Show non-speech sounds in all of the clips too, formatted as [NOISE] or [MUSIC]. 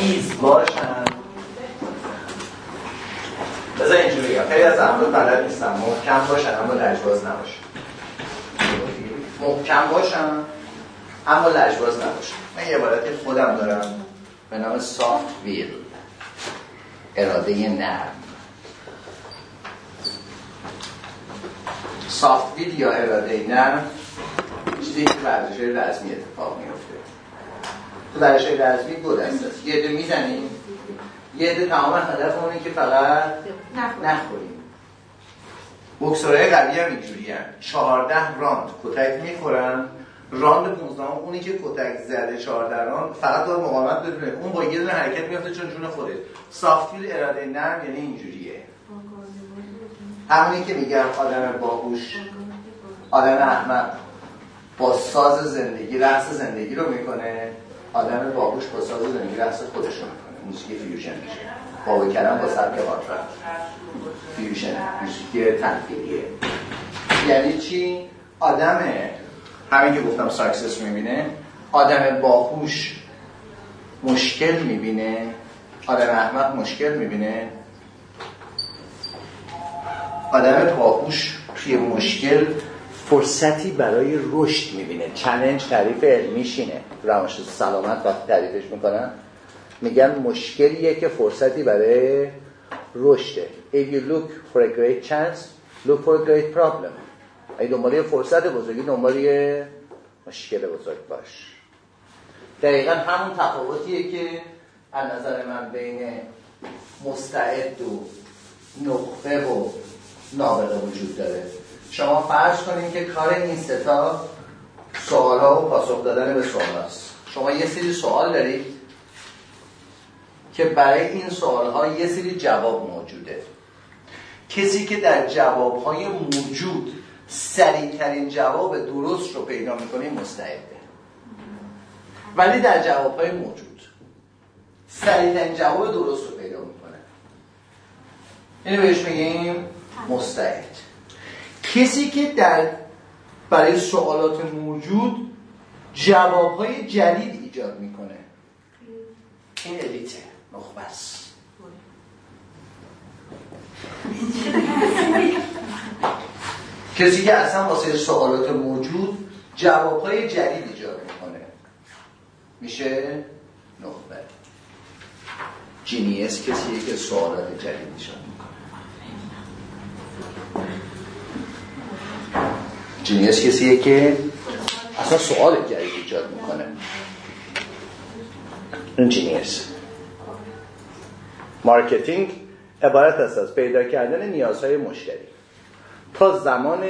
ایز باشن. بذار اینجوری بگم. خیلی از افراد بلد نیستن. محکم باشن اما لجباز نباشن. محکم باشن اما لجباز نباشن. من یه عبارتی خودم دارم. به نام soft will. اراده نرم. soft will یا اراده نرم؟ چیزی که ورزش رزمی اتفاق میفته تو ورزش رزمی دو دسته است. یه دو می‌زنیم. یه دو تمام هدف اونه که فقط نخوریم. بکسورهای قوی هم اینجوری هم چهارده راند کتک می‌خورن. راند 15 اونی که کتک زده 14 راند. فقط داره مقاومت بدونه. اون با یه دونه حرکت میفته چون جون خوده soft will اراده نرم یعنی اینجوریه. همونی که میگم آدم باهوش آدم احمق با ساز زندگی رقص زندگی رو می‌کنه. آدم باهوش با ساز زندگی رقص خودش می‌کنه. موسیقی fusion میشه. بابا کرم با سبک hard fusion موسیقی تلفیقیه یعنی چی؟ آدم همین که گفتم success می‌بینه آدم باهوش مشکل می‌بینه. آدم احمق مشکل می‌بینه. آدم باهوش توی مشکل فرصتی برای رشد می‌بینه. چلنج تعریف علمیش اینه روانش سلامت وقتی تعریفش می‌کنن میگن مشکلیه که فرصتی برای رشده. If you look for a great chance look for a great problem. اگه دنبال فرصت بزرگی دنبال مشکل بزرگ باش. دقیقا همون تفاوتیه که از نظر من بین مستعد و نقطه و نابغه وجود داره. شما فرض کنید که کار این ستا سوال ها و پاسخ دادن به سوال هست شما یه سری سوال دارید که برای این سوال ها یه سری جواب موجوده. کسی که در جواب های موجود سریع ترین جواب درست رو پیدا می‌کنه مستعده. ولی در جواب های موجود سریع ترین جواب درست رو پیدا می‌کنه. اینو بهش میگیم مستعد. کسی که در برای سوالات موجود جوابهای جدید ایجاد می‌کنه. این الیته. نخبه کسی که اصلا واسه سوالات موجود جوابهای جدید ایجاد می‌کنه. میشه؟ نخبه genius کسیه که سوالات جدید ایجاد genius کسیه که اصلا سوال جدید ایجاد می‌کنه. این genius. marketing عبارت است از پیدا کردن نیازهای مشتری. تا زمان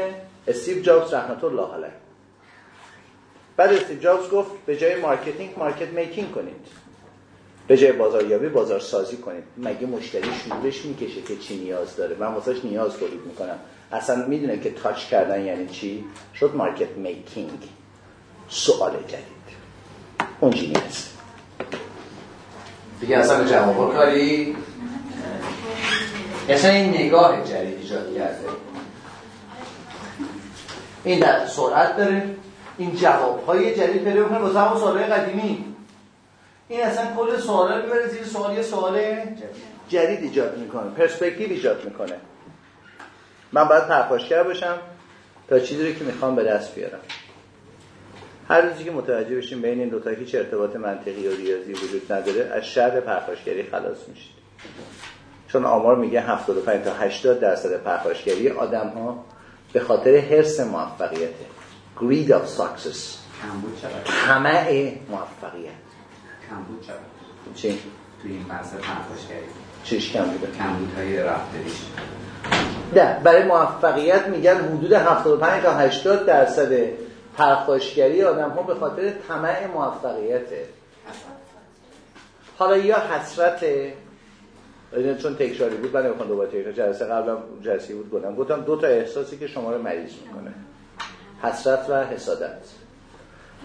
استیو جابز رحمت الله علیه. بعد استیو جابز گفت به جای marketing market making کنید. به جای بازاریابی بازار سازی کنید. مگه مشتری شعورش می‌کشه که چی نیاز داره؟ من واسش نیاز تولید می‌کنم. اصلا می‌دونه که touch کردن یعنی چی؟ شد market making سوال جدید. اون genius ـه. دیگه اصلا جواب کاری اصلا این نگاه جدید ایجاد کرده. این در سرعت داره. این جواب های جدید پیدا می‌کنه واسه همون سوالای قدیمی. این اصلا کل سوالا می‌بره زیر سوال یه سوال جدید ایجاد می‌کنه. پرسپکتیو ایجاد می‌کنه. من باید پرخاشگر باشم تا چیزی رو که می‌خوام به دست بیارم. هر روزی که متوجه بشیم بین این دو تا هیچ ارتباط منطقی و ریاضی وجود نداره از شر پرخاشگری خلاص میشید چون آمار میگه 75 تا 80 درصد پرخاشگری آدم ها به خاطر حرس موفقیت greed of success طمع موفقیت. کمبود شد چی؟ توی این بحث پرخاشگری. چیش کم بوده؟ کمبود؟ های رفتاریش نه برای موفقیت میگن حدود 75 تا 80 درصد پرخاشگری آدم ها به خاطر طمع موفقیته. حالا یا حسرت چون تکراری بود من نمی‌خوام دوباره تکرار جلسه قبلا جلسه بود گفتم. گفتم دو تا احساسی که شما رو مریض می‌کنه. حسرت و حسادت.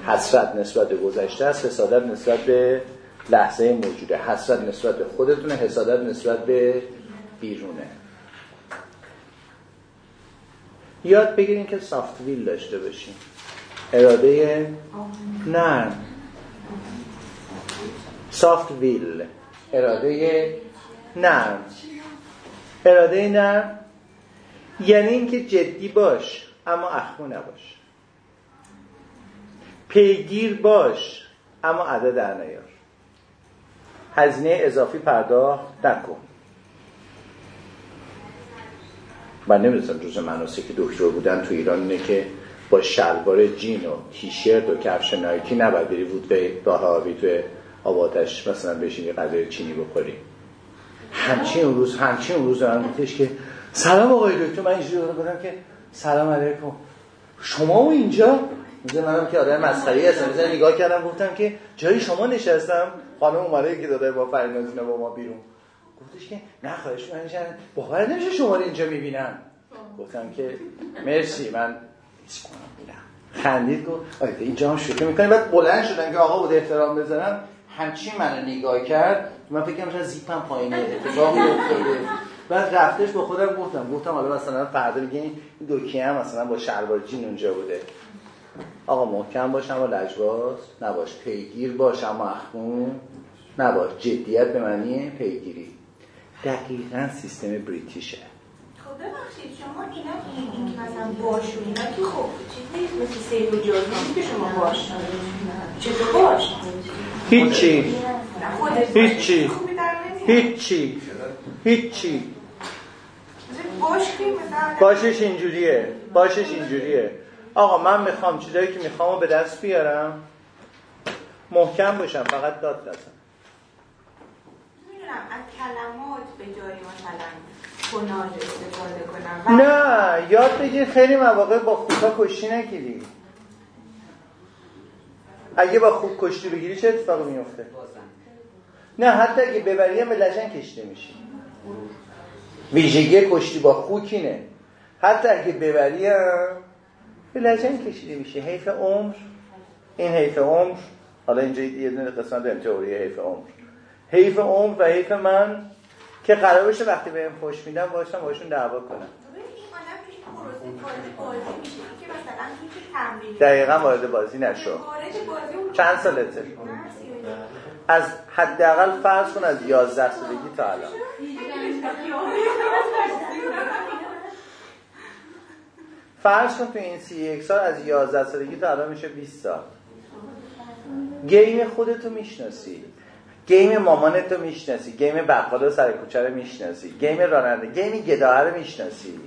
حسرت نسبت به گذشته است حسادت نسبت به لحظه موجوده. حسرت نسبت به خودتونه حسادت نسبت به بیرونه. یاد بگیرین که سافت ویل داشته باشین. اراده نرم سافت ویل اراده نرم اراده نرم یعنی اینکه جدی باش اما اخمو نباش. پیگیر باش اما ادا در نیار. هزینه اضافی پرداخت نکن. من نمی‌دونستم جز مناسک دکتر بودن تو ایران اینه که با شلوار جین و تیشرت و کفش نایکی نباید بری وودوی راه آبی توی آباتش مثلا بشینی غذای چینی بخوری. همچین اون روز همچین اون روز دارم که سلام آقای دکتر. من اینجوری گفتم که سلام علیکم. شما و اینجا؟ میگه منم که آدم مسخره هستم. مثلا نگاه کردم گفتم که جای شما نشستم؟ خانم اومده که داده با فرینازینه با ما بیرون. گفتش که نه خواهش من باور نمیشه شما رو اینجا می‌بینم گفتم که مرسی من خندید گفت اینجا هم شوخی می‌کنیم بعد بلند شدن که آقا بود احترام بزنم همچین منو نگاه کرد. من فکر کنم زیپم پایینه اتفاقی افتاده. بعد رفتش با خودم گفتم. گفتم حالا مثلا فردا میگه این دوکیه هم مثلا با شلوار جین اونجا بوده. آقا محکم باش اما لجباز نباش. پیگیر باش اما اخمون نباش. جدیت به معنی پیگیری. دقیقا سیستم بریتیشه. خب ببخشید شما اینا این, که مثلا باشون اینا که خب چیزی مثل سیب و که شما باش. چطور باش. هیچی. هیچی. هیچی. هیچی. باشش اینجوریه. باشش اینجوریه. آقا من می‌خوام چیزایی که می‌خوام به دست بیارم محکم باشم فقط داد از کلمات به جای مثلا کناج استفاده کنم. نه یاد بگیر خیلی مواقع با خوبا کشتی نگیری. اگه با خوب کشتی بگیری چه اتفاقی میفته نه حتی اگه ببری هم به لجن کشته میشی. ویژگی کشتی با خوکینه حتی اگه ببری هم به لجن کشیده میشه حیف عمر. این حیف عمر. حالا اینجا یه دونه قسمت داریم تئوری حیف عمر. حیف عمر و حیف من که قرار بشه وقتی بهم فوش میدم باشم باشون دعوا کنم. دقیقا وارد بازی نشو. چند سالته؟ از حداقل فرض کن از 11 سالگی تا الان. فرض کن تو این سی یک سال از 11 سالگی تا الان میشه 20 سال. game خودتو می‌شناسی. game مامانتو می‌شناسی game بقال سر کوچه رو می‌شناسی game راننده game گداهه رو می‌شناسی.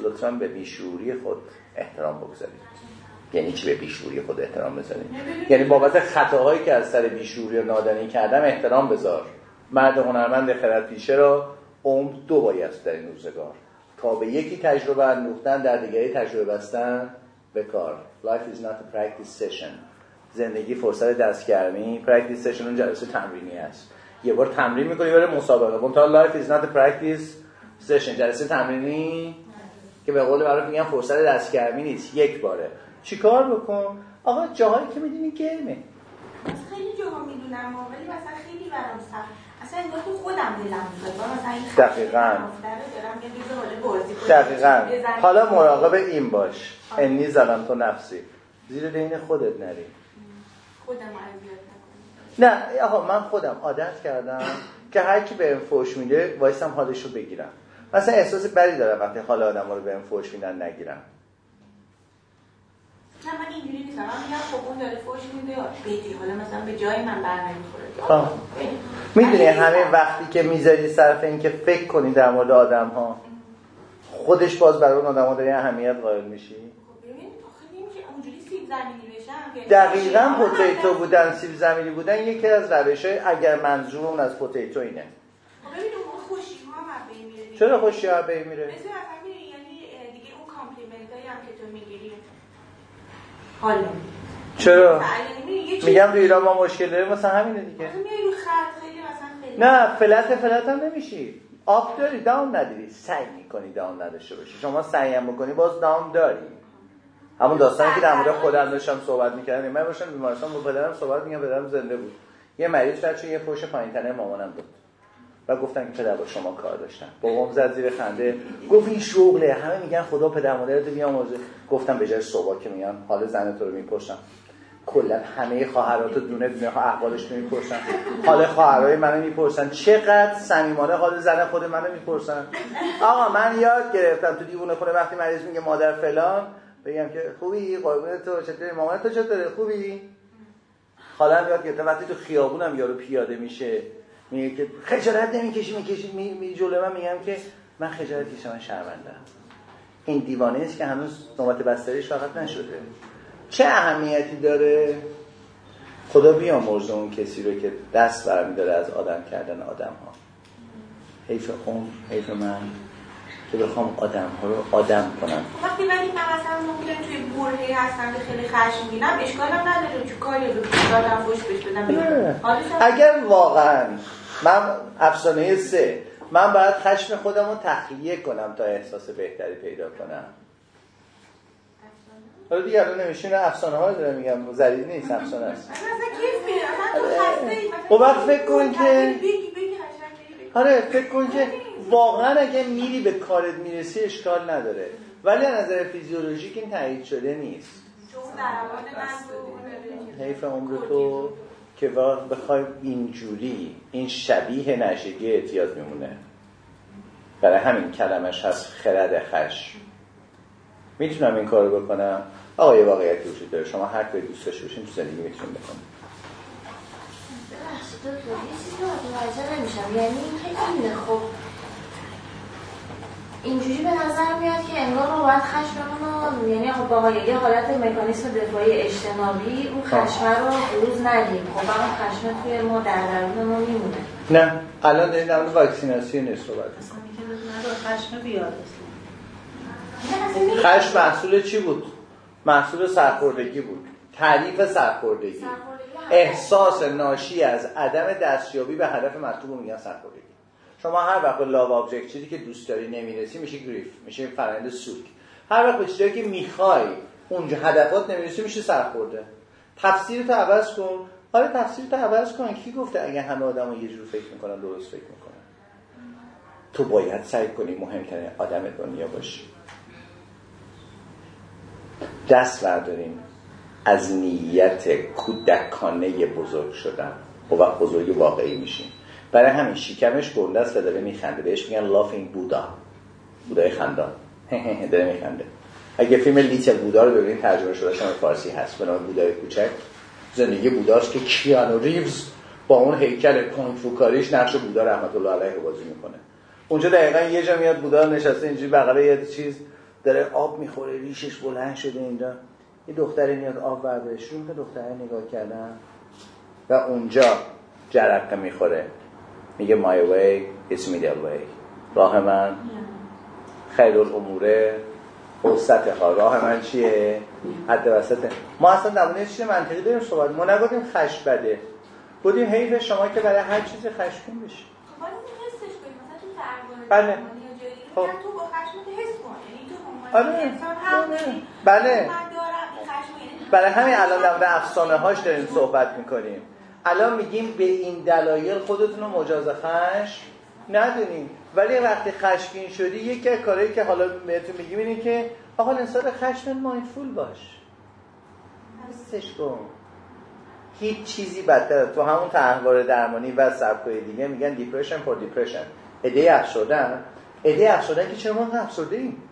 لطفا به بیشوری خود احترام بگذارید. یعنی چی به بیشوری خود احترام بذارید؟ یعنی بابت خطاهایی که از سر بیشوری و نادانی کردم احترام بذار. مرد هنرمند خرد پیشه را عمر دو بایست در این روزگار. تا به یکی تجربه اندوختن در دیگری تجربه بستن به کار. Life is not a practice session. زندگی فرصت دستگرمی practice session اون جلسه تمرینی است. یه بار تمرین می‌کنی برای مسابقه. تا life is not a practice session. جلسه تمرینی؟ که به قول برای میگن فرصت دستگرمی نیست. یک باره. چیکار بکن؟ آقا جاهایی که می‌دونی گرمه. خیلی جاها می‌دونم ولی مثلا خیلی برام سخت. اصلا انگار تو خودم دلم می‌خواد. دقیقاً. دقیقاً. حالا مراقب این باش. انی زدم تو نفسی. زیر دین خودت نری. خودم نه آقا من خودم عادت کردم که هر کی بهم فوش میده وایسم حالش رو بگیرم. مثلا احساس بدی دارم وقتی حال آدم رو بهم فوش میدن نگیرم. نه من اینجوری نیستم. من میگم خب اون داره فوش میده بدی. حالا مثلا به جای من بر نمی‌خوره می‌دونی همه وقتی که می‌ذاری صرف این که فکر کنی در مورد آدم ها خودش باز برای اون آدم ها داری اهمیت قائل میشی؟ دقیقا potato بودن سیب زمینی بودن یکی از روش های اگر منظور اون از potato اینه. چرا خوشی ها به میره؟ یعنی دیگه اون compliment هم که تو می‌گیری. حالا. چرا؟ میگم تو ایران ما مشکل داریم مثلا همینه دیگه. نه فلت فلت هم نمیشی. آب داری داون نداری. سعی می‌کنی داون نداشته باشی. شما سعی هم بکنی باز داون داری. همون داستانی که در مورد خودم داشتم صحبت می‌کردم من باشم بیمارستان با پدرم صحبت میگم پدرم زنده بود. یه مریض بچه یه فوش پایین تنه مامانم بود. و گفتن که پدر با شما کار داشتن. بابام زد زیر خنده. گفت این شغله. همه میگن خدا پدر مادرت بیامرزه گفتم به جای صبح که میان حال زن تو رو می‌پرسم. کلا همه خواهرات رو دونه دونه احوالش می‌پرسن. حال خواهرای منو می‌پرسن. چقدر صمیمانه حال زن خود منو می‌پرسن؟ آقا من یاد گرفتم تو دیوونه خونه وقتی مریض میگه مادر فلان بگم که خوبی قربون تو چطوری؟ مامان تو چطوره؟ خوبی؟ حالا یاد گرفتم وقتی تو خیابونم یارو پیاده میشه میگه که خجالت نمی‌کشی می‌کشی می, می جلو من میگم که من خجالت کشم من شرمندم این دیوانه است که هنوز نوبت بستریش فقط نشده. چه اهمیتی داره؟ خدا بیامرزه اون کسی رو که دست برمیداره از آدم کردن آدم ها حیف اون حیف من. که بخوام آدم ها رو آدم کنم. وقتی من این مثلا ممکنه توی برهی هستم که خیلی خشمگینم اشکالم نداره. چون کاری رو دادم خوش بدم؟ اگر واقعا من افسانه سه من باید خشم خودم رو تخلیه کنم تا احساس بهتری پیدا کنم. حالا دیگه الان نمیشین افسانه ها داره میگم زرید نیست افسانه است. خب وقت فکر کن که آره فکر کن که واقعا اگه میری به کارت می‌رسی اشکال نداره. ولی از نظر فیزیولوژیک این تایید شده نیست. حیف عمر تو که بخوای اینجوری این شبیه نشگی اعتیاد میمونه برای همین کلمش هست خرد خش می‌تونم این کارو بکنم؟ آقا یه واقعیت وجود داره. شما هر کاری دوست داشته باشین تو زندگی می‌تونید بکنید نمیشم. یعنی اینکه خب اینجوری به نظر میاد که انگار ما باید خشممون رو یعنی خب با یه حالت مکانیسم دفاعی اجتنابی اون خشم رو بروز ندیم خب اون خشم توی ما در درون ما میمونه. نه الان داریم در واکسیناسیون نیست صحبت. خشم بیاد. خشم محصول چی بود؟ محصول سرخوردگی بود. تعریف سرخوردگی. احساس ناشی از عدم دستیابی به هدف مطلوب میگن سرخوردگی. شما هر وقت love object چیزی که دوست داری نمی‌رسی میشه grief میشه فرآیند سوگ هر وقت به چیزی که می‌خوای اونجا هدفات نمی‌رسی میشه سرخورده. تفسیر تو عوض کن. آره تفسیر تو عوض کن. کی گفته اگه همه آدم یه جور فکر می‌کنن درست فکر می‌کنن؟ تو باید سعی کنی مهمترین آدم دنیا باشی. دست برداریم از نیت کودکانه بزرگ شدن. و بزرگ واقعی میشیم برای همین شکمش گنده است و داره میخنده بهش میگن لافینگ بودا بودای خندان. [LAUGHS] داره میخنده. اگه فیلم لیتل بودا رو ببینید ترجمه شده شما فارسی هست. به نام بودای کوچک. زندگی بوداست که کیانو ریوز با اون هیکل کنفوکاریش نقش بودا رحمت الله علیه بازی می‌کنه. اونجا دقیقا یه جا میاد بودا نشسته اینجوری بغل یه چیز داره آب می‌خوره ریشش بلند شده اینجا. یه دختری میاد آب برداره شروع که دختره نگاه کردن. و اونجا جرقه می‌خوره. میگه my way is middle way. راه من خیر الاموره. وسط ها. راه من چیه؟ حد وسطه ما اصلا در چیز منطقی داریم صحبت. ما نگفتیم خش بده. بودیم حیف شما که برای هر چیزی خشمگین بشی. بله. خب آره. بله. برای همین الان در افسانه هاش داریم صحبت می‌کنیم. الان میگیم به این دلایل خودتون رو مجاز خشم ندونیم. ولی وقتی خشمگین شدی یکی از کارهایی که حالا بهتون میگیم اینه که آقا نسبت خشم mindful باش. حسش کن هیچ چیزی بدتر تو. همون طرحواره درمانی و سبکای دیگه میگن depression for depression یه عده افسردن یه عده افسردن که چرا ما افسرده ایم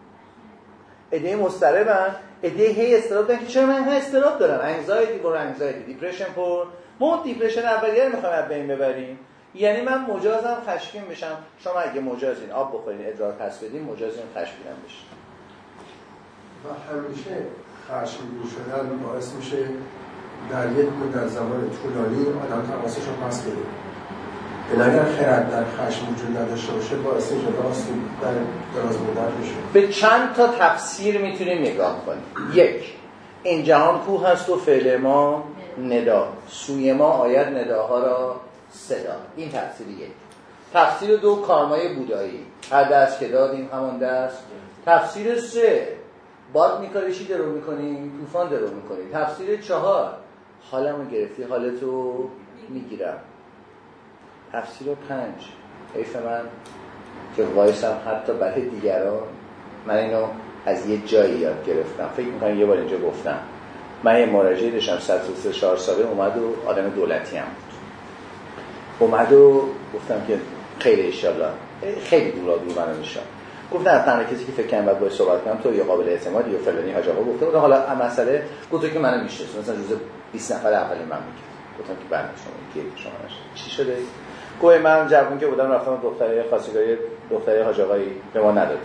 یه عده مضطربن. یه عده هی اضطراب دارن که چرا من اضطراب دارم anxiety for anxiety depression for ما دیپرشن اولیه رو می‌خوایم از بین ببریم. یعنی من مجازم خشمگین بشم شما اگه مجازین آب بخورین ادرار پس بدین مجازین خشمگین بشین. و همیشه خشمگین شدن باعث میشه در یک مدت زمان طولانی آدم تماسش رو پس بده. به اگر خرد در خشم وجود نداشته باشه باعث راست در دراز مدت میشه. به چند تا تفسیر می‌تونیم نگاه کنیم. یک این جهان کوه هست و فعل ما ندا. سوی ما آید نداها را صدا. این تفسیر یک. تفسیر دو کارمای بودایی. هر دست که دادیم همان دست تفسیر سه باد میکاری چی درو می‌کنی؟ طوفان درو می‌کنی. تفسیر چهار حالمو گرفتی حالتو می‌گیرم. تفسیر پنج. حیف من که وایسم حتی برای دیگران. من اینو از یه جایی یاد گرفتم. فکر می‌کنم یه بار اینجا گفتم. من یه مراجعه داشتم 134 ساله. اومد و آدم دولتی هم بود. اومد و گفتم که خیلی ایشالله خیلی دورا دور منو میشم گفت نه تنها کسی که فکر کنم باید صحبت کنم تو یه قابل اعتمادی یا فلانی حاج آقا گفته بود. حالا مسئله گفت که منو می‌شناسه. مثلا روز 20 نفر اولی من میگه. گفتم که بله شما کی شما چی شده؟ گوی من جوون که بودم رفتم دختره خاصیگاه دختره حاج آقایی به ما نداد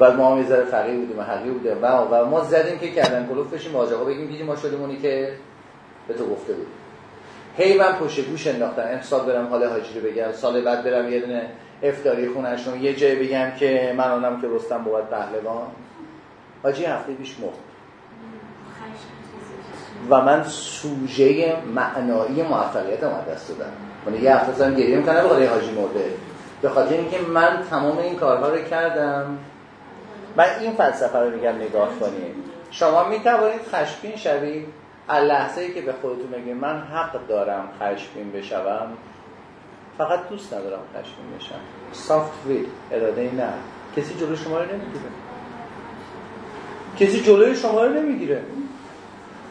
بعد ما هم یه ذره فقیر بودیم و حقیر بودیم. و, و ما زدیم که کردن کلوف بشیم حاج آقا بگیم دیدیم ما شدیمونی که به تو گفته بود. هی من پشت گوش انداختم. امسال برم حال حاجی رو بگم. سال بعد برم یه دونه افتاری خونشون یه جای بگم که من اونم که رستم بود پهلوان. حاجی هفته پیش مرد. و من سوژه معنایی موفقیت ما دست دادم. من یه هفته سالم گریه می‌کنم به حاجی مرده. به خاطر اینکه من تمام این کارها رو کردم. من این فلسفه رو میگم نگاه کنید. شما می‌توانید خشمگین شوید از لحظه ای که به خودتون بگید من حق دارم خشمگین بشوم فقط دوست ندارم خشمگین بشم. سافت ویل اراده نه. کسی جلوی شما رو نمی‌گیره. کسی جلوی شما رو نمی‌گیره.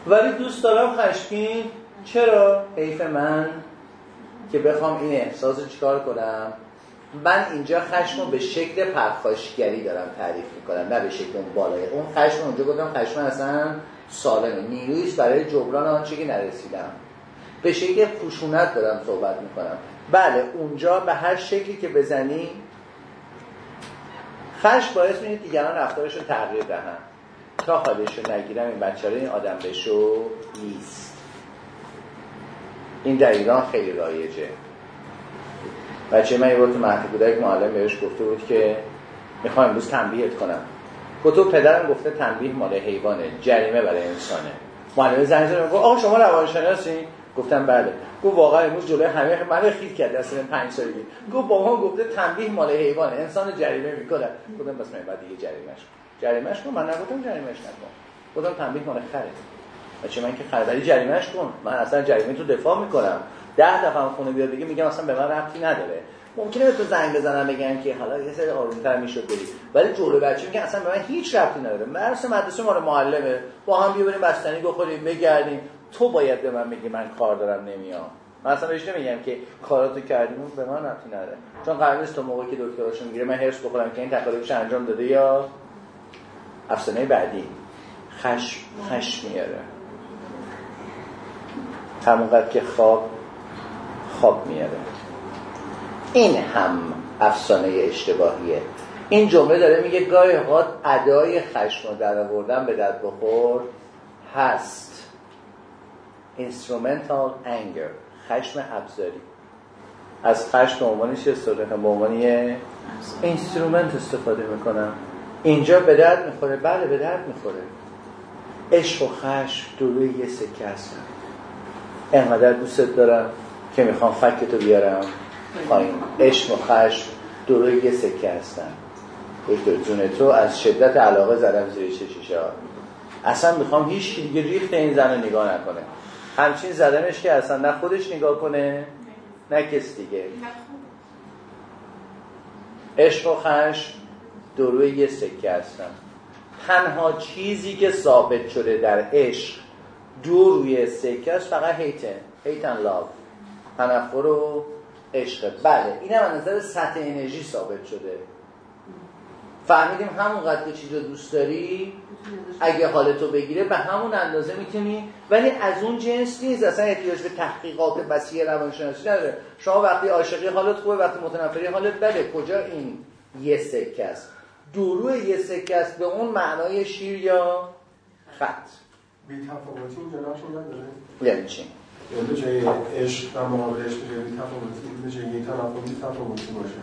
ولی دوست دارم خشمگین. چرا؟ حیف من. که بخوام این احساس رو چیکار کنم؟ من اینجا خشم رو به شکل پرخاشگری دارم تعریف می‌کنم نه به شکل اون بالای. اون خشم اونجا گفتم خشم اصلا سالمه. نیرویست برای جبران آنچه که نرسیدم. به شکل خشونت دارم صحبت می‌کنم. بله اونجا به هر شکلی که بزنی خشم باعث میشه دیگران رو تغییر دهن. تا رو نگیرم این بچه این آدم بشو نیست. این در ایران خیلی رایجه. بچه من یه بار تو مهد کودک معلم بهش گفته بود که می‌خوام امروز تنبیهت کنم. تو پدرم گفته تنبیه مال حیوانه جریمه برای انسانه. معلم زنگ زد گفت آقا شما روانشناسی؟ گفتم بله. گفت واقعا امروز جلوی همه من خیلی کرد اصلا 5 سالگی. گفت بابا گفته تنبیه مال حیوانه انسان جریمه می‌کنه. گفتم بس من بعد دیگه جریمهش. جریمهش کن من نگفتم جریمهش نکن. گفتم تنبیه مال خره. بچه من که خره ولی جریمهش کن من اصلا جریمه تو دفاع می‌کنم. ده دفعه خونه بیاد بگه میگم اصلا به من ربطی نداره. ممکنه به تو زنگ بزنم بگم که حالا یه سری آرومتر می‌شد بری. ولی جلو بچه میگه اصلا به من هیچ ربطی نداره. مرس مدرسه ما رو معلمه. با هم بیا بریم بستنی بخوریم بگردیم. تو باید به من بگی من کار دارم نمیام. من اصلا بهش نمیگم که کاراتو کردیم به من ربطی نداره. چون قرار نیست تو موقعی که دکتراشو می‌گیره من هرس بخورم که این تکالیفش انجام داده یا؟ افسانه بعدی. خشم خشم میاره. همونقدر که خواب خواب میاره. این هم افسانه اشتباهیه. این جمله داره میگه گاهی اوقات ادای خشم رو در آوردن به درد بخور هست. Instrumental anger خشم ابزاری. از خشم به عنوان کنم به عنوان اینسترومنت استفاده می‌کنم. اینجا به درد می‌خوره بله به درد می‌خوره. عشق و خشم دروی یه سکه هستن. انقدر دوستت دارم که می‌خوام فکتو بیارم پایین. عشق و خشم دروی یه سکه هستن. دکتر جون تو از شدت علاقه زدم زیر چشیشا اصلا می‌خوام هیچ دیگه ریخت این زن نگاه نکنه. همچین زدمش که اصلا نه خودش نگاه کنه نه کس دیگه. عشق و خشم دروی یه سکه هستن. تنها چیزی که ثابت شده در عشق دو روی است فقط هیته هیت and love. تنفر و عشق. بله این هم نظر سطح انرژی ثابت شده. فهمیدیم همونقدر که چیز رو دوست داری اگه حالتو بگیره به همون اندازه می‌تونی. ولی از اون جنس نیست اصلا احتیاج به تحقیقات وسیع روانشناسی نداره. شما وقتی عاشقی حالت خوبه وقتی متنفری حالت بده. کجا این یه سکه است دورو یه سکه است به اون معنای شیر یا خط. بی تفاوتی اینجا نقش نداره؟ یعنی چی؟ یعنی به جای عشق در مقابلش به جای بی تفاوتی به جای یه تنفر بی تفاوتی باشه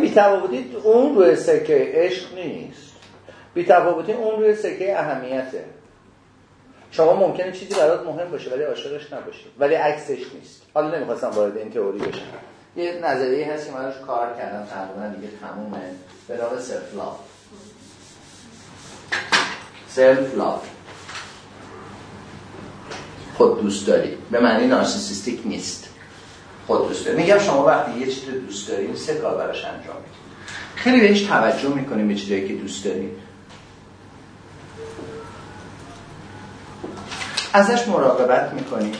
بیتفاوتی اون روی سکه عشق نیست. بیتفاوتی اون روی سکه اهمیته. شما ممکنه چیزی برات مهم باشه ولی عاشقش نباشی. ولی عکسش نیست. حالا نمی‌خواستم وارد این تئوری بشم. یه نظریه هست که من روش کار کردم تقریبا دیگه تمومه. به نام سلف سلف لاف خود دوست داری. به معنی نارسیسیستیک نیست. خود دوست داری. میگم شما وقتی یه چیز دوست دارین سه کار براش انجام می‌دید خیلی بهش توجه می‌کنیم به چیزایی که دوست دارید ازش مراقبت می‌کنی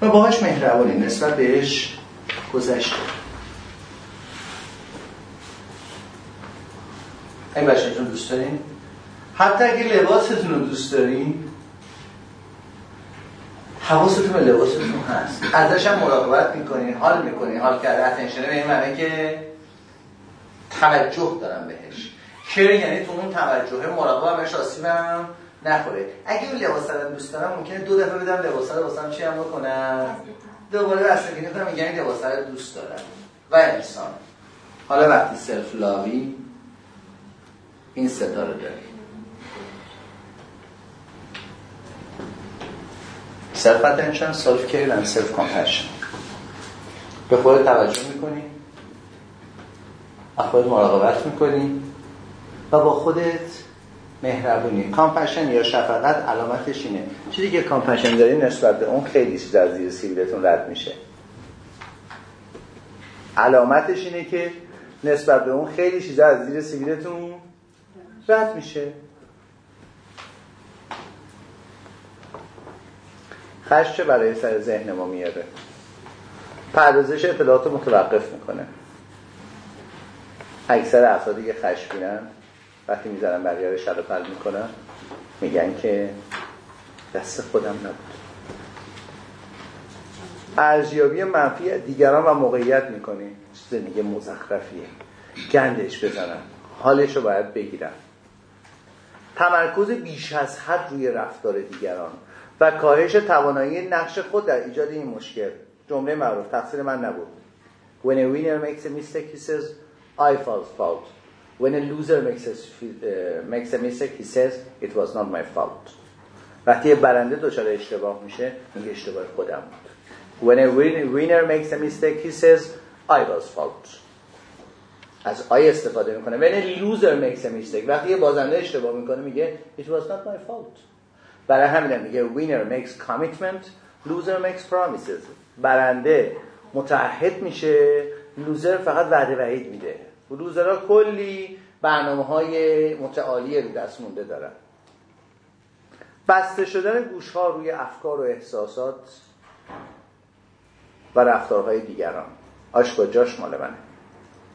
و باهاش مهربانی نسبت بهش گذشته. این بچهتون دوست دارین؟ حتی اگه لباستون رو دوست دارین حواستون به لباستون هست. ازش هم مراقبت می‌کنین حال می‌کنین حال کرده. اتنشنه به این معنی که توجه دارم بهش. چرا یعنی تو اون توجه مراقبه بهش آسیبم نخوره. اگه اون لباس رو دوست دارم ممکنه دو دفعه بدم لباس رو واسم چی هم بکنم؟ دوباره بستگی کنم میگن این لباس رو دوست دارم. و انسان. حالا وقتی self-love یعنی این سه تا رو داری self-attention self-care و self-compassion به خود توجه می‌کنی؟ از خودت مراقبت می‌کنی؟ و با خودت مهربونی. compassion یا شفقت علامتش اینه. چیزی که compassion داری نسبت به اون خیلی چیز از زیر سیبیلتون رد میشه. علامتش اینه که نسبت به اون خیلی چیز از زیر سیبیلتون رد میشه. خش چه برای سر ذهن ما میاره؟ پردازش اطلاعات متوقف می‌کنه. اکثر افرادی که خشمگینن وقتی می‌ذارن بقیه رو شل پل می‌کنن میگن که دست خودم نبود. ارزیابی منفی دیگران و موقعیت می‌کنی زندگی مزخرفیه. گندش بزنن. حالش رو باید بگیرن. تمرکز بیش از حد روی رفتار دیگران و کاهش توانایی نقش خود در ایجاد این مشکل جمله معروف تقصیر من نبود When a winner makes a mistake he says I fault fault When a loser makes a, uh, makes a mistake he says it was not my fault وقتی برنده دچار اشتباه میشه میگه اشتباه خودم بود When a winner makes a mistake he says I was fault از آی استفاده می‌کنه. when a loser makes a وقتی یه بازنده اشتباه می‌کنه میگه it was not my fault. برای همین میگه winner makes commitment loser makes promises. برنده متعهد میشه لوزر فقط وعده وعید میده. لوزرها کلی برنامه های متعالی رو دست مونده دارن. بسته شدن گوش ها روی افکار و احساسات و رفتارهای دیگران. آش با جاش مال منه.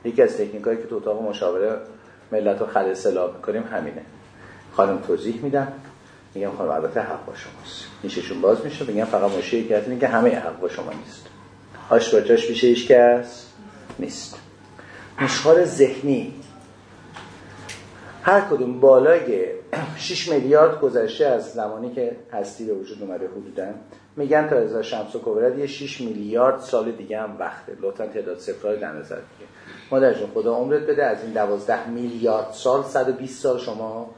یکی از تکنیک هایی که تو اتاق مشاوره ملت رو خل سلام می‌کنیم همینه. خانم توضیح میدن میگم خانم البته حق با شماست. نیششون باز میشه. میگم فقط مشکلی اینه که همه حق با شما نیست. آش با جاش میشه هیچ کس نیست. نشخار ذهنی. هر کدوم بالای 6 میلیارد گذشته از زمانی که هستی به وجود اومده حدودا میگن تا از شمس و کبرت یه 6 میلیارد سال دیگه هم وقته. لطفا تعداد صفرهای در نظر بگیر مادر جون خدا عمرت بده از این 12 میلیارد سال 120 سال شما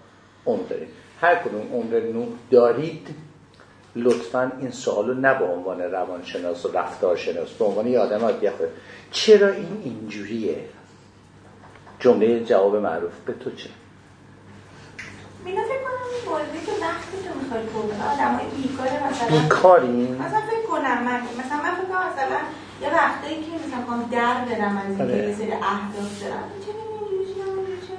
عمر دارید. هر کدوم عمر نوح دارید. لطفا این سوالو نه به عنوان روانشناس و رفتارشناس به عنوان یه آدم عادی چرا این اینجوریه؟ جمله جواب معروف. به تو چه؟ مینا فکر کنم این موضوعی که وقتی تو می‌خوای تو آدم های بیکاره مثلا بیکاری؟ مثلا فکر کنم من مثلا من فکر کنم مثلا یه وقتایی که مثلا کنم در برم از اینکه آره. یه سری اهداف دارم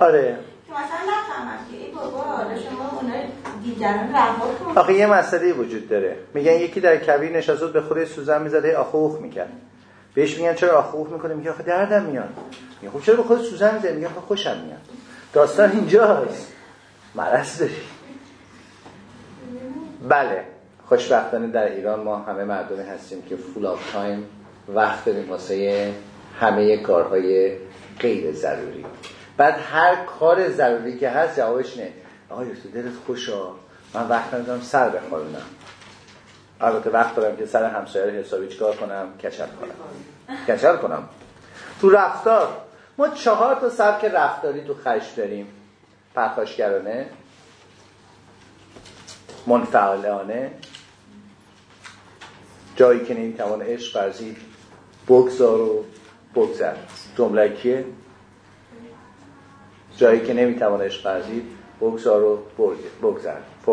آره. که مثلا نفهمم که ای بابا حالا شما اونای دیگران رها کن. آخه یه مسئله وجود داره. میگن یکی در کبیر نشسته به خودش سوزن می‌زده آخه اوخ می‌کرد. بهش میگن چرا آخه اوخ می‌کنه میگه آخه دردم میاد. میگه خب چرا به خودت سوزن می‌زنی میگه آخه خوشم میاد. داستان اینجاست. مرض داری. بله خوشبختانه در ایران ما همه مردمی هستیم که full of time وقت داریم واسه همه کارهای غیر ضروری. بعد هر کار ضروری که هست جوابش نه. آقای تو دلت خوشا؟ من وقت ندارم سر بخورونم البته وقت دارم که سر همسایه رو حسابی چیکار کنم؟ کچل کنم. کچل کنم. تو رفتار ما چهار تا سبک رفتاری تو خشم داریم. پرخاشگرانه منفعلانه جایی که نمی‌توان عشق ورزید بگذار و بگذر. جمله کیه؟ جایی که نمی‌توان عشق ورزید بگذار و بگذر. And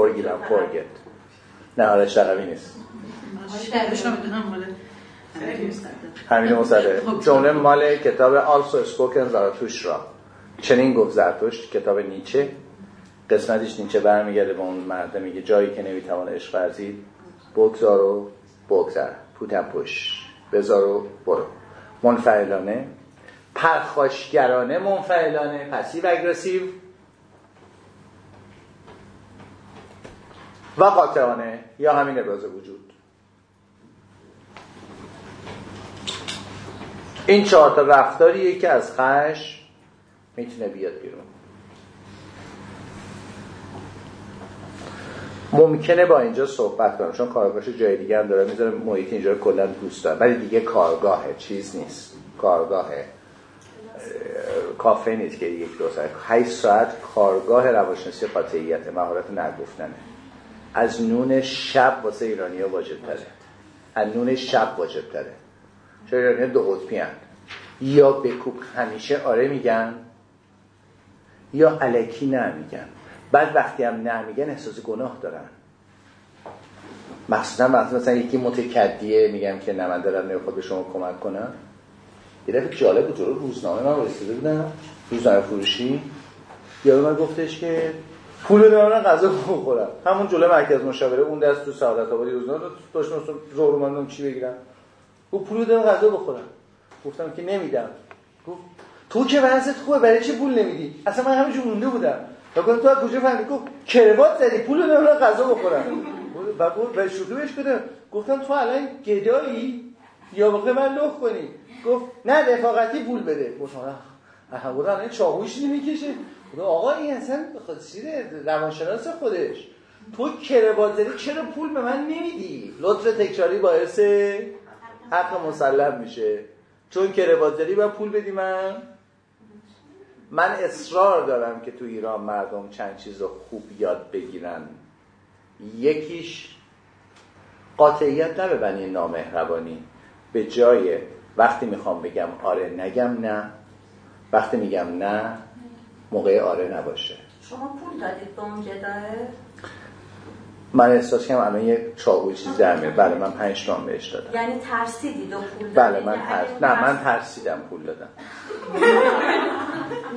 forget. نه حالا شرقی نیست. همین مصدقه. جمله مال کتاب Also Spoken زراتوش را چنین گفت زرتشت کتاب نیچه. قسمتش نیچه برمیگرده به اون مرده میگه جایی که نمی‌توان عشق ورزید بگذار و بگذر. پوتم پش بذار و برو. منفعلانه. پرخاشگرانه منفعلانه. پسیو اگرسیو و قاطعانه. یا همین ابراز وجود. این چهار تا رفتاریه که از خش می‌تونه بیاد بیرون. ممکنه با اینجا صحبت کنم چون کارگاهش جای دیگه هم داره می‌ذاره محیط اینجا رو کلا دوست داره ولی دیگه کارگاهه چیز نیست. کارگاهه. کافه نیست که یک دو ساعت. 8 ساعت کارگاه روانشناسی قاطعیت مهارت نگفتنه. از نون شب واسه ایرانی ها واجب تره از نون شب واجب تره چون ایرانی دو قطبی. یا بکوب همیشه آره میگن یا علکی نه میگن بعد وقتی هم نه میگن احساس گناه دارن. مخصوصا وقتی مثلا یکی متکدیه میگم که نه من دارم نمی‌خواد به شما کمک کنم. یه دفعه جالب بود جلو روزنامه من رسیده بودم. روزنامه فروشی. یا من گفتش که پول دارم غذا بخورم. همون جلو مرکز مشاوره اون دست تو سعادت آبادی روزنامه داشتم زور اومدم چی بگیرم. گفت پول دارم غذا بخورم. گفتم که نمیدم. گفت تو که وضعت خوبه برای چه پول نمیدی؟ اصلا من همینجور مونده بودم. تا گفتم تو از کجا فهمیدی؟ گفت کروات زدی پول دارم غذا بخورم. و و شوخی بهش کردم گفتم تو الان گدایی؟ یا واقعا من لخ کنی. گفت نه رفاقتی پول بده. گفتم آها گفتم الان چاقوش نمی‌کشه. آقا این اصلا چیه روانشناس خودش. تو کروات زدی چرا پول به من نمیدی؟ لطف تکراری باعث حق مسلم میشه. چون کروات زدی و پول بدی من. من اصرار دارم که تو ایران مردم چند چیز خوب یاد بگیرن. یکیش قاطعیت نه به بنی نامهربانی. به جای وقتی می‌خوام بگم آره نگم نه وقتی میگم نه موقع آره نباشه. شما پول دادید به اون جداه؟ من احساس کنم الان یه چاقوی چیز در میاد. بله من پنج تومن بهش دادم. یعنی ترسیدید و پول دادید؟ بله من ترس... نه من ترسیدم پول دادم. [LAUGHS]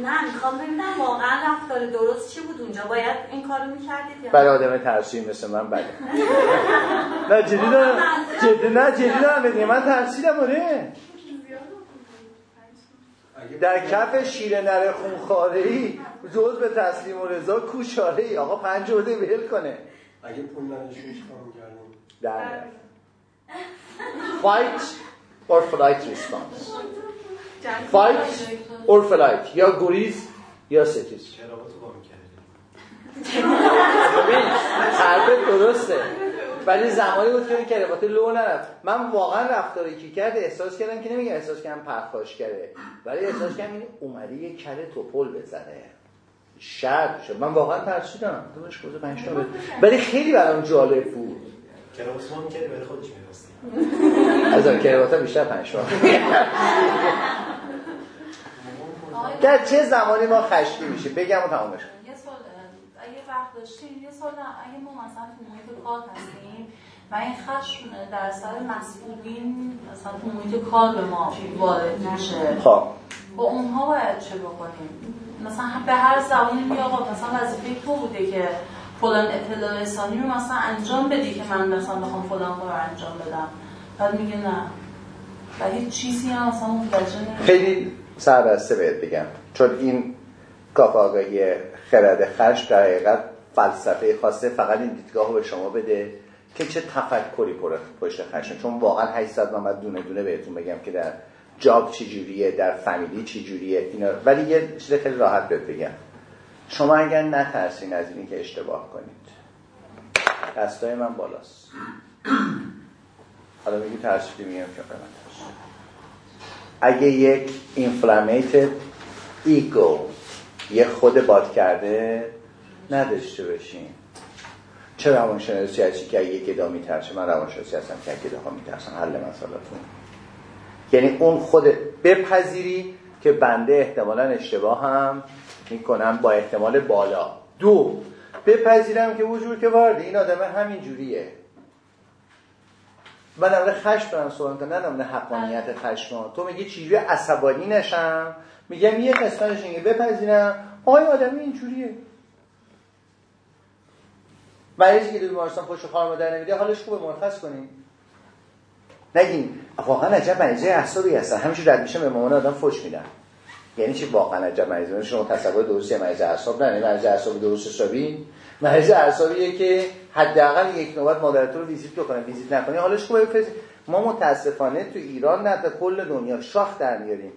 نه می‌خوام ببینم واقعا رفتار درست چی بود اونجا. باید این کارو می‌کردید یا برای آدم ترسیم مثل من بله. نه جدی دارم. جدی نه جدی دارم من ترسیدم آره. در کف شیر نره خونخواره ای جز به تسلیم و رضا کوشاره ای آقا پنج عده ول کنه. اگه پول نداشتیم کارو کردیم در fight or flight response. Fight or flight? یا گریز یا ستیز حرفت درسته ولی زمانی بود که این کلمات لو نرفت من واقعا رفتاری که کرد احساس کردم که نمیگم احساس کردم پرخاش کرده ولی احساس کردم این اومده یه کره توپل بزنه شرد شد من واقعا ترسیدم دوش کوزه پنج تا بود ولی خیلی برام جالب بود چرا ما می‌کردیم برای خودش می‌خواستیم از اون کلمات بیشتر پنج تا در چه زمانی ما خشکی میشه؟ بگم و تمامش. یه سال اگه وقت داشتیم یه سال اگه ما مثلا تو محیط کار هستیم و این خشم در سر مسئولین مثلا تو محیط کار به ما وارد میشه خب. با اونها باید چه بکنیم؟ مثلا به هر زمانی می آقا مثلا وظیفه تو بوده که فلان اطلاع رسانی رو مثلا انجام بدی که من مثلا بخوام فلان کار انجام بدم. بعد میگه نه. و هیچ چیزی هم مثلا متوجه نمیشه. سربسته بهت بگم. چون این کاف آگاهی خرد خشم در حقیقت فلسفه خواسته فقط این دیدگاه رو به شما بده که چه تفکری پشت خشم. چون واقعا 800 من دونه دونه بهتون بگم که در جاب چی جوریه در فامیلی چی جوریه اینا ولی یه چیز خیلی راحت بهت بگم. شما اگر نترسین از این که اشتباه کنید. دستای من بالاست. حالا میگی ترسیدی میگم که من ترسیدم اگه یک inflamed ایگو یه خود باد کرده نداشته باشین. چه روانشناسی هستی که اگه ادا میترسه؟ من روانشناسی هستم که اگه ادا میترسم حل مسئلاتون یعنی اون خود بپذیری که بنده احتمالا اشتباه هم می‌کنم با احتمال بالا. دو بپذیرم که وجود که وارد. این آدم همین جوریه و در خشم دارم صحبت کنم نه در حقانیت خشم تو میگی چیزی عصبانی نشم؟ میگم یه قسمتش اینه بپذیرم. آقای آدمی اینجوریه. مریضی که تو بیمارستان پشت خواهر مادر نمیده حالش خوبه مرخص کنیم. نگین واقعا عجب مریضای اعصابی هستن. همیشه رد میشه به مامان آدم فوش میدن. یعنی چی واقعا عجب مریضی؟ شما تصور درستی مریض اعصاب نه مریض اعصاب درست حسابی مریض اعصابیه که حداقل یک نوبت مادرت رو ویزیت بکنه. ویزیت نکنه حالش خوبه. بفرست. ما متاسفانه تو ایران نه کل دنیا شاخ در میاریم.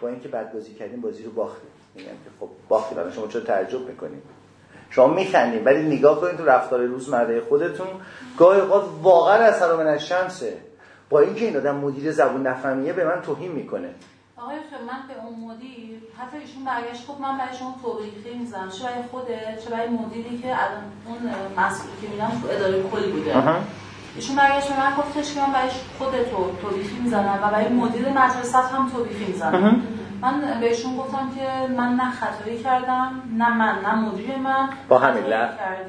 با اینکه بعد بازی کردیم بازی رو باختیم. میگن که خب باختیم. شما چرا تعجب می‌کنیم؟ شما میخندیم. ولی نگاه کنید تو رفتار روزمره خودتون گاهی اوقات واقعا از من شمسه. با اینکه این آدم مدیر زبون نفهمیه به من توهین می‌کنه. آقای من به اون مدیر حتی ایشون برگشت خب من برای شما توضیحی می‌زنم چه برای خوده چه برای مدیری که الان اون مسئولی که میدم تو اداره کلی بوده. ایشون برگشت به من گفتش که من برای خودت توضیحی می‌زنم و برای مدیر مدرسه هم توضیحی می‌زنم من بهشون گفتم که من نه خطایی کردم نه من نه مدیر من. با همین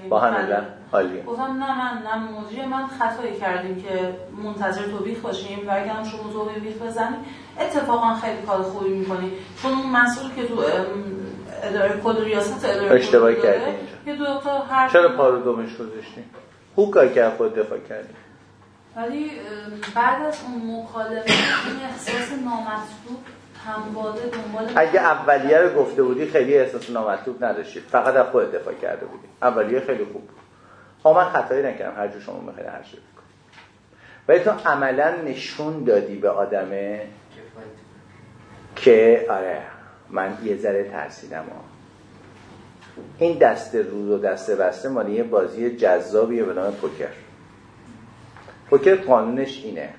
با همین بله. عالیه. گفتم نه من نه مدیر من خطایی کردیم که منتظر توبیخ باشیم و اگر شما توبیخ بزنید اتفاقا خیلی کار خوبی می‌کنی. چون اون مسئول که تو اداره کل ریاست اداره اشتباه کردیم یه دو تا هر چرا پارو دومش گذاشتیم خوب کار کرد خود دفاع کردیم ولی بعد از اون مکالمه این احساس نامطلوب اگه اولیه رو گفته بودی خیلی احساس نامطلوب نداشتید فقط از خود دفاع کرده بودی. اولیه خیلی خوب بود. ها من خطایی نکردم. هر جو شما می‌خواید هر شد ولی تو عملا نشون دادی به آدمه که آره من یه ذره ترسیدم. ها. این دست روز و دست بسته مالی یه بازی جذابیه به نام پوکر. پوکر قانونش اینه.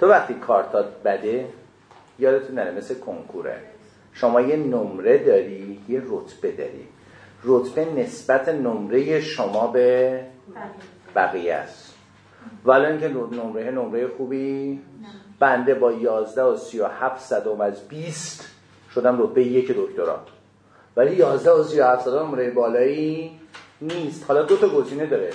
تو وقتی کارتات بده یادتون نره مثل کنکوره. شما یه نمره داری یه رتبه داری. رتبه نسبت نمره شما به بقیه است. ولی اینکه نمره نمره خوبی بنده با 11 و 37 صدم از 20 شدم رتبه یک دکترا. ولی 11 و 37 صدم نمره بالایی نیست. حالا دو تا گزینه داره.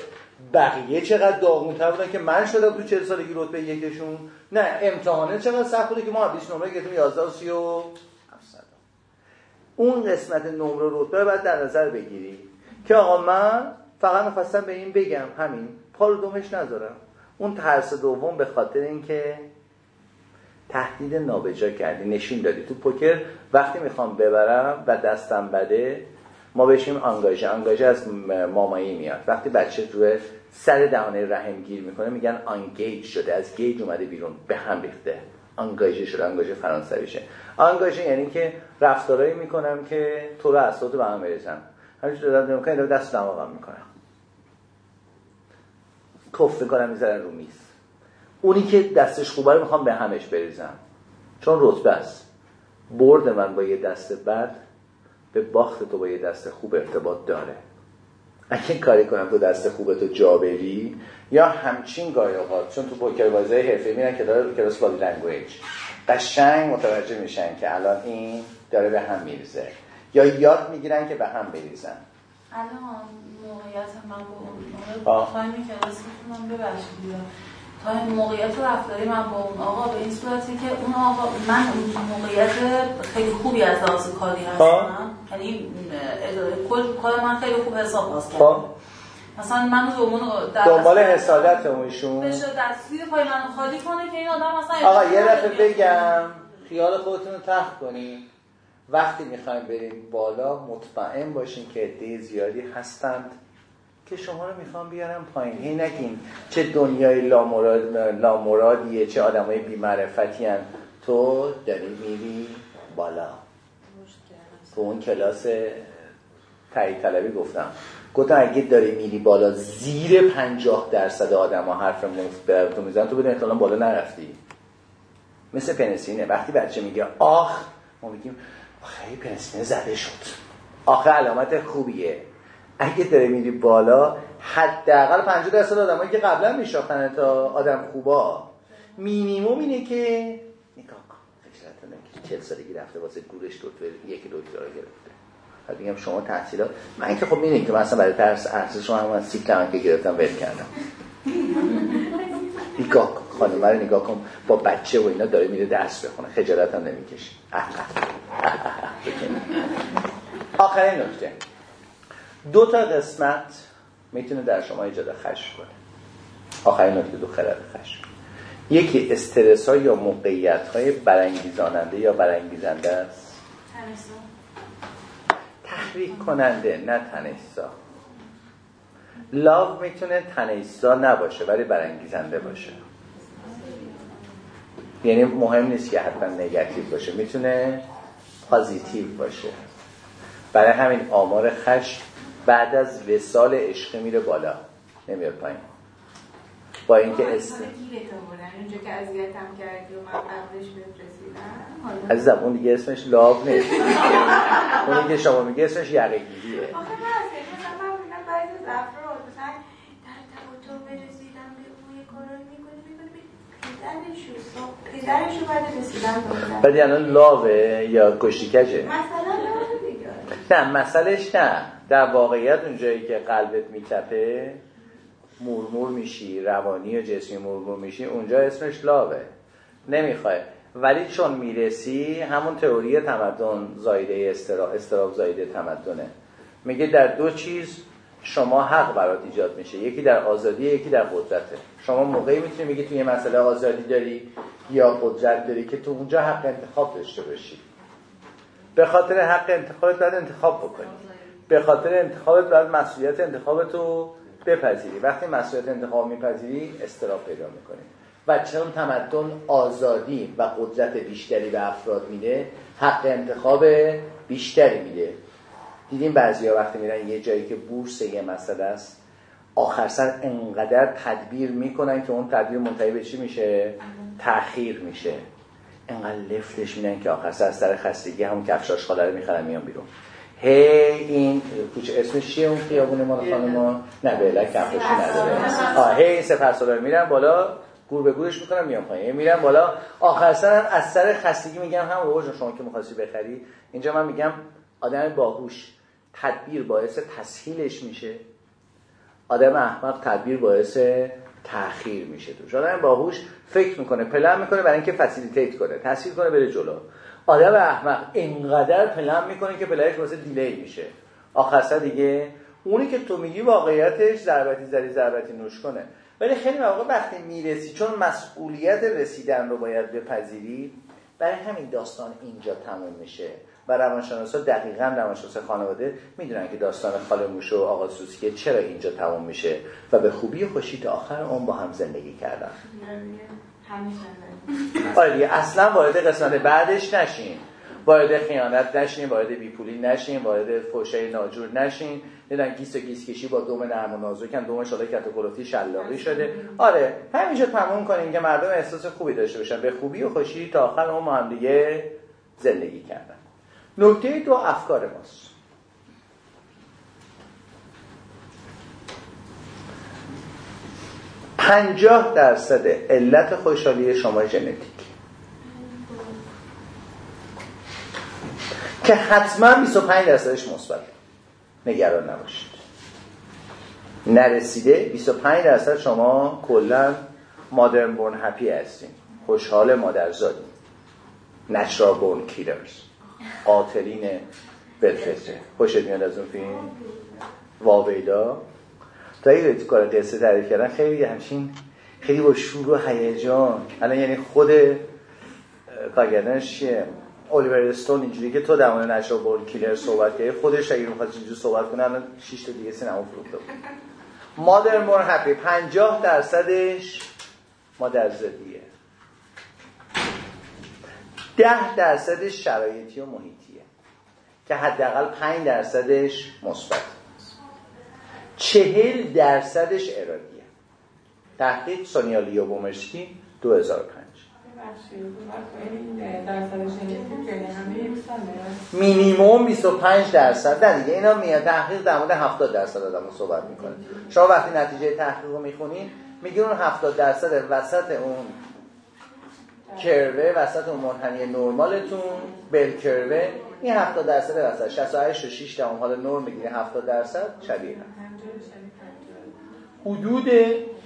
بقیه چقدر داغونتر بودن که من شدم تو 40 سالگی رتبه یکشون؟ نه امتحانه چقدر سخت بوده که ما 20 نمره گرفتیم 11 و 30 و اون قسمت نمره رتبه رو باید در نظر بگیری که آقا من فقط می‌خواستم به این بگم همین پا دومش نذارم. اون ترس دوم به خاطر اینکه تهدید نابجا کردی نشین دادی. تو پوکر وقتی می‌خوام ببرم و دستم بده ما بشیم آنگاژه. آنگاژه از مامایی میاد. وقتی بچه روی سر دهانه رحم گیر می‌کنه میگن آنگیج شده. از گیج اومده بیرون به هم ریخته. آنگاژه شده. آنگاژه فرانسویشه. آنگاژه یعنی که رفتارایی می‌کنم که تو رو اساسات به هم بریزم همینجور دادم نمی‌کنم دست دماغم می‌کنم. کف می‌کنم می‌ذارن رو میز. اونی که دستش خوبه رو می‌خوام به همش بریزم. چون رتبه است. برد من با یه دست بد به باخت تو با یه دست خوب ارتباط داره. اگه کاری کنم تو دست خوبه تو جا بری یا همچین گاهی اوقات چون تو پوکر بازی حرفه میرن که داره کلاس body language قشنگ متوجه میشن که الان این داره به هم میریزه. یا یاد می‌گیرن که به هم بریزن. الان موقعیت من با اون تایمی کلاس می‌تونم ببخشید تا این موقعیت رفتاری من با اون آقا به این صورتی که اون آقا من اون موقعیت خیلی خوبی از لحاظ کاری هستم. یعنی کل کار من خیلی خوب حساب باز کرد مثلا من دومون دنبال حسادت اونشون بشه دستگیر پای من خالی کنه که این آدم مثلا آقا یه دفعه بگم خیال خودتون رو تخت کنین. وقتی می‌خوایم بریم بالا مطمئن باشین که عده زیادی هستند که شما رو می‌خوام بیارم پایین. هی نگین چه دنیای لامراد لامرادیه چه آدمای بیمعرفتی هن. تو داری میری بالا. تو اون کلاس تایید طلبی گفتم. گفتم اگه داری میری بالا زیر پنجاه درصد آدم ها حرف مفت تو میزن تو بدون احتمالا بالا نرفتی. مثل پنسینه وقتی بچه میگه آخ ما میگیم خیلی پنسینه زده شد. آخه علامت خوبیه. اگه داری میری بالا حداقل 50 درصد آدمایی که قبلا میشناختن تا آدم خوبا مینیمم اینه که نگاه کن. که 40 سالگی رفته واسه گورش یکی دکترا گرفته. بعد میگم شما تحصیلات من که خب می‌دونید که مثلا برای درس ارزش شما هم از سیکل که گرفتم ول کردم. نگاه کن خانم رو نگاه کن با بچه و اینا داره میره درس بخونه خجالت هم نمی‌کشه. [LAUGHS] آخرین نکته. دو تا قسمت می‌تونه در شما ایجاد خشم کنه. آخرین نکته دو خرد خشم. یکی استرس ها یا موقعیت های برانگیزاننده یا برانگیزنده است؟ تحریک کننده نه تنشسا لاو می‌تونه تنشسا نباشه ولی برانگیزنده باشه. یعنی مهم نیست که حتما نگاتیو باشه می‌تونه پازیتیو باشه. برای همین آمار خشم بعد از وسال عشقی میره بالا نمیاد پایین. با اینکه است اونجا که اذیتم کردی و من قبلش بهت رسیدم عزیزم اون دیگه اسمش لاب نیست. [LAUGHS] اونی که شما میگه اسمش یقه گیریه آخه من از افراد مثلا در برسیدم به بوی کارایی می‌کنه می‌کنه پدرشو پدرشو بعد بعد الان لاوه یا کشتیکجه مثلا لاوه دیگه. نه مسئلهش نه. در واقعیت اونجایی که قلبت میتپه مورمور میشی روانی و جسمی مورمور میشی اونجا اسمش لاوه. نمی‌خوای. ولی چون می‌رسی همون تئوری تمدن زایده استرا استراب زایده تمدنه. میگه در دو چیز شما حق برات ایجاد میشه. یکی در آزادی یکی در قدرته. شما موقعی می‌تونی میگی تو یه مسئله آزادی داری یا قدرت داری که تو اونجا حق انتخاب داشته باشی. به خاطر حق انتخابت باید انتخاب بکنی. به خاطر انتخابت باید مسئولیت انتخابتو بپذیری. وقتی مسئولیت انتخاب میپذیری استراب پیدا می‌کنی. و چون تمدن آزادی و قدرت بیشتری به افراد میده حق انتخاب بیشتری میده. دیدیم بعضی ها وقتی میرن یه جایی که بورس یه مسئله است آخر سر انقدر تدبیر می‌کنن که اون تدبیر منتهی به چی میشه؟ تأخیر میشه. انقدر لفتش میدن که آخر سر سر خستگی همون کفشاش خاله رو می‌خرن میان بیرون. هی این کوچه اسمش چیه اون خیابون مال خانم نه. بله کفشی نداره. آه هی این سفر سالار میرن بالا گور به گورش می‌کنن میان پایین. میرن بالا. آخر سر از سر خستگی میگم هم بابا شما که می‌خواستی بخری. اینجا من میگم آدم باهوش. تدبیر باعث تسهیلش میشه. آدم احمق تدبیر باعث تأخیر میشه تو. آدم باهوش فکر می‌کنه پلن می‌کنه برای اینکه facilitate کنه. تسهیل کنه بره جلو. آدم احمق اینقدر پلن می‌کنه که پلنش واسه delay میشه. آخر دیگه اونی که تو میگی واقعیتش ضربتی زری ضربتی نوش کنه. ولی خیلی مواقع وقتی می‌رسی چون مسئولیت رسیدن رو باید بپذیری برای همین داستان اینجا تموم میشه. و روانشناسا دقیقا روانشناس خانواده می‌دونن که داستان خاله موشه و آقا سوسکه چرا اینجا تموم میشه. و به خوبی خوشی تا آخر اون با هم زندگی کردن. آره اصلا وارد قسمت بعدش نشین. وارد خیانت نشین وارد بیپولی نشین وارد فوشه ناجور نشین. دیدن گیس و گیس کشی با دوم نرم و نازکن دوم شده کتوکلوفتی شلاقی شده. آره همینجا تموم کنیم که مردم احساس خوبی داشته باشن به خوبی و خوشی تا آخر اون هم دیگه زندگی کردن. نکته دو افکار ماست. پنجاه درصد علت خوشحالی شما ژنتیک. که حتما 25 درصدش مثبت نگران نباشید. نرسیده 25 درصد شما کلا مادرن بورن هپی هستین. خوشحال مادرزادی نچرال بورن کیلرز. قاتلین بلفته خوشت میاد از اون فیلم؟ واویدا. این تو کار قصه تعریف کردن خیلی همچین خیلی با شور و هیجان. الان یعنی خود کارگردانش چیه؟ الیور استون اینجوری که تو در مورد بورد کیلر صحبت کردی خودش اگه می‌خواد اینجوری صحبت کنه الان 6 تا دیگه سینما فروخته بود. مادر مور هپی 50 درصدش مادر زدیه. 10 درصدش شرایطی و محیطیه. که حداقل 5 درصدش مثبت. چهل درصدش ارادیه. تحقیق سونیا لیوبومرسکی 2005 مینیموم 25 درصد. نه دیگه اینا میاد تحقیق در مورد 70 درصد آدم صحبت می‌کنه. شما وقتی نتیجه تحقیق رو می‌خونین میگین اون 70 درصد وسط اون کروه وسط اون منحنی نرمالتون بل کروه این 70 درصد وسط 68 و 6 دهم حالا نرم می‌گیره 70 درصد شبیه. حدود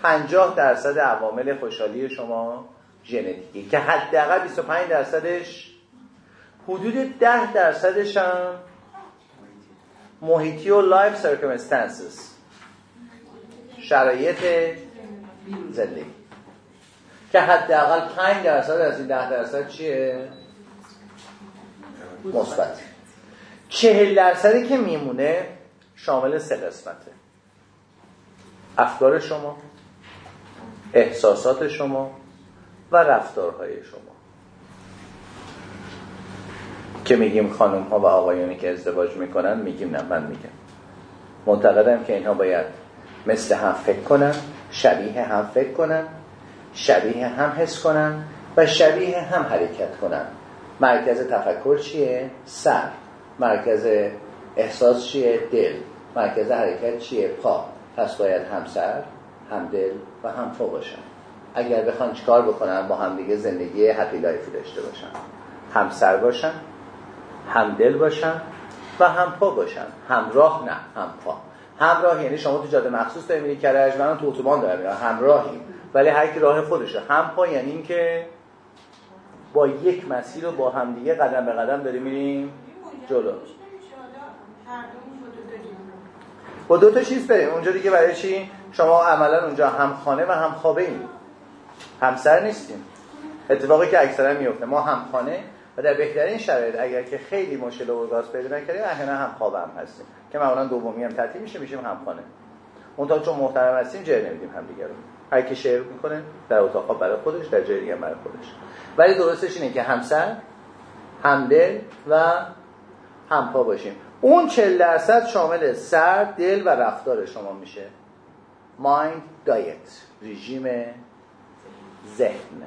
50 درصد عوامل خوشحالی شما ژنتیکی که حداقل 25 درصدش حدود 10 درصدش هم محیطی و لایف سرکمستانسز شرایط زندگی. که حداقل 5 درصد از این 10 درصد چیه؟ مثبت. چهل درصدی که میمونه شامل سه قسمته. افکار شما احساسات شما و رفتارهای شما که میگیم خانم ها و آقایانی که ازدواج می‌کنن میگیم نه من میگم معتقدم که اینها باید مثل هم فکر کنن شبیه هم فکر کنن شبیه هم حس کنن و شبیه هم حرکت کنن مرکز تفکر چیه؟ سر مرکز احساس چیه؟ دل مرکز حرکت چیه؟ پا پس باید هم سر هم دل و هم پا باشن اگر بخوان چیکار بکنن با هم دیگه زندگی هپی لایفی داشته باشن. هم سر باشن هم دل باشن و هم پا باشن. همراه نه هم پا. همراه یعنی شما تو جاده مخصوص داری میری کرج منم تو اتوبان دارم میرم. همراهی ولی هر کی راه خودشه. هم پا یعنی اینکه با یک مسیر رو با همدیگه قدم به قدم داریم میریم جلو. با دو تا چیز بریم اونجا دیگه برای چی؟ شما عملا اونجا هم خانه و هم خوابه ایم. همسر نیستیم. اتفاقی که اکثرا میفته ما هم خانه و در بهترین شرایط اگر که خیلی مشکل گاز پیدا نکردیم احیانا هم خواب هم هستیم. که معمولا دومی هم تعطیل میشه میشیم هم خانه. اون تا چون محترم هستیم جر نمیدیم هم دیگه رو هر کی شعر می‌کنه در اتاق برای خودش در جای دیگه برای خودش. ولی درستش اینه که همسر همدل و همپا باشیم. اون 40 درصد شامل سر دل و رفتار شما میشه. مایند دایت رژیم ذهن.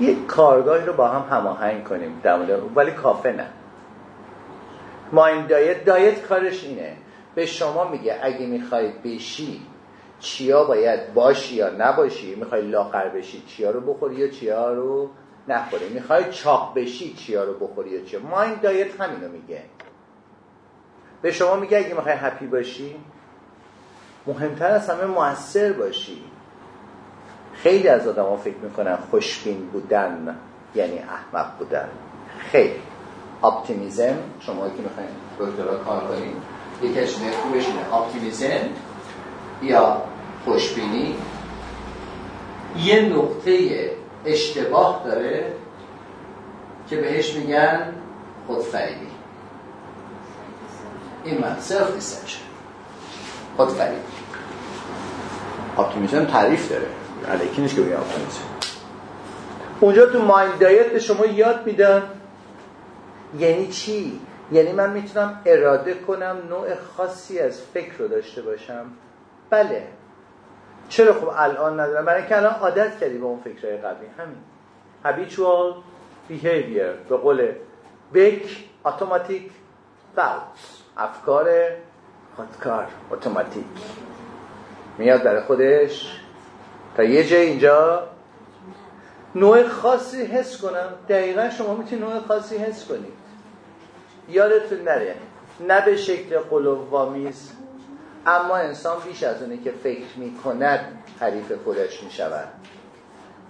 یک کارگاهی رو با هم هماهنگ کنیم در ولی کافه نه. مایند دایت دایت کارش اینه. به شما میگه اگه می‌خواید بشی چیا باید باشی یا نباشی می‌خوای لاغر بشی چیا رو بخوری یا چیا رو نخوری می‌خوای چاق بشی چیا رو بخوری یا چیا؟ مایند دایت همینو میگه. به شما میگه اگه می‌خوای هپی باشی مهمتر از همه موثر باشی. خیلی از آدم ها فکر می‌کنن خوشبین بودن یعنی احمق بودن. خیلی. optimism شما که می‌خواین دکترا کار کنید یکی از خوبش اینه optimism یا خوشبینی. یه نقطه اشتباه داره که بهش میگن خودفریبی. این من self-deception خودفریبی optimism تعریف داره. علیکی نیست که بگم optimism اونجا تو mind diet به شما یاد میدن. یعنی چی؟ یعنی من می‌تونم اراده کنم نوع خاصی از فکر رو داشته باشم. بله. چرا خب الان ندارم؟ برای اینکه الان عادت کردی به اون فکرهای قبلی. همین. Habitual behavior به قول بک automatic thoughts افکار خودکار اتوماتیک میاد در خودش. تا یه جای اینجا نوع خاصی حس کنم. دقیقا شما می‌تونید نوع خاصی حس کنید. یادتون نره. نه به شکل قلووامیز اما انسان بیش از اونی که فکر می‌کند حریف خودش می‌شود.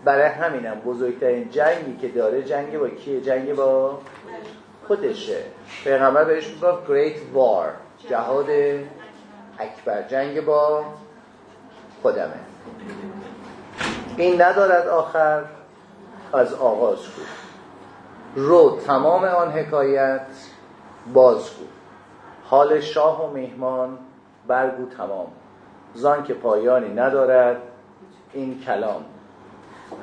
برای همینم بزرگترین جنگی که داره جنگ با کیه؟ جنگ با خودشه. پیغمبر بهش می‌گفت great war جهاد اکبر. جنگ با خودمه. این ندارد آخر از آغاز بود رو تمام آن حکایت بازگو حال شاه و مهمان برگو تمام. زان که پایانی ندارد این کلام.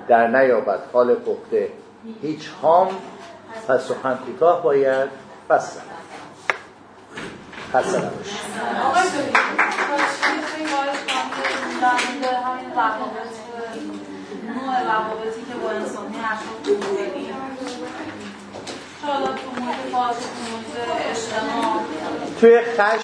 در نیابد حال پخته. هیچ هام پس سخن کوتاه باید. بس خسته نباشید. نوع روابطی که با انسانی حالا تو تو اجتماع. توی خش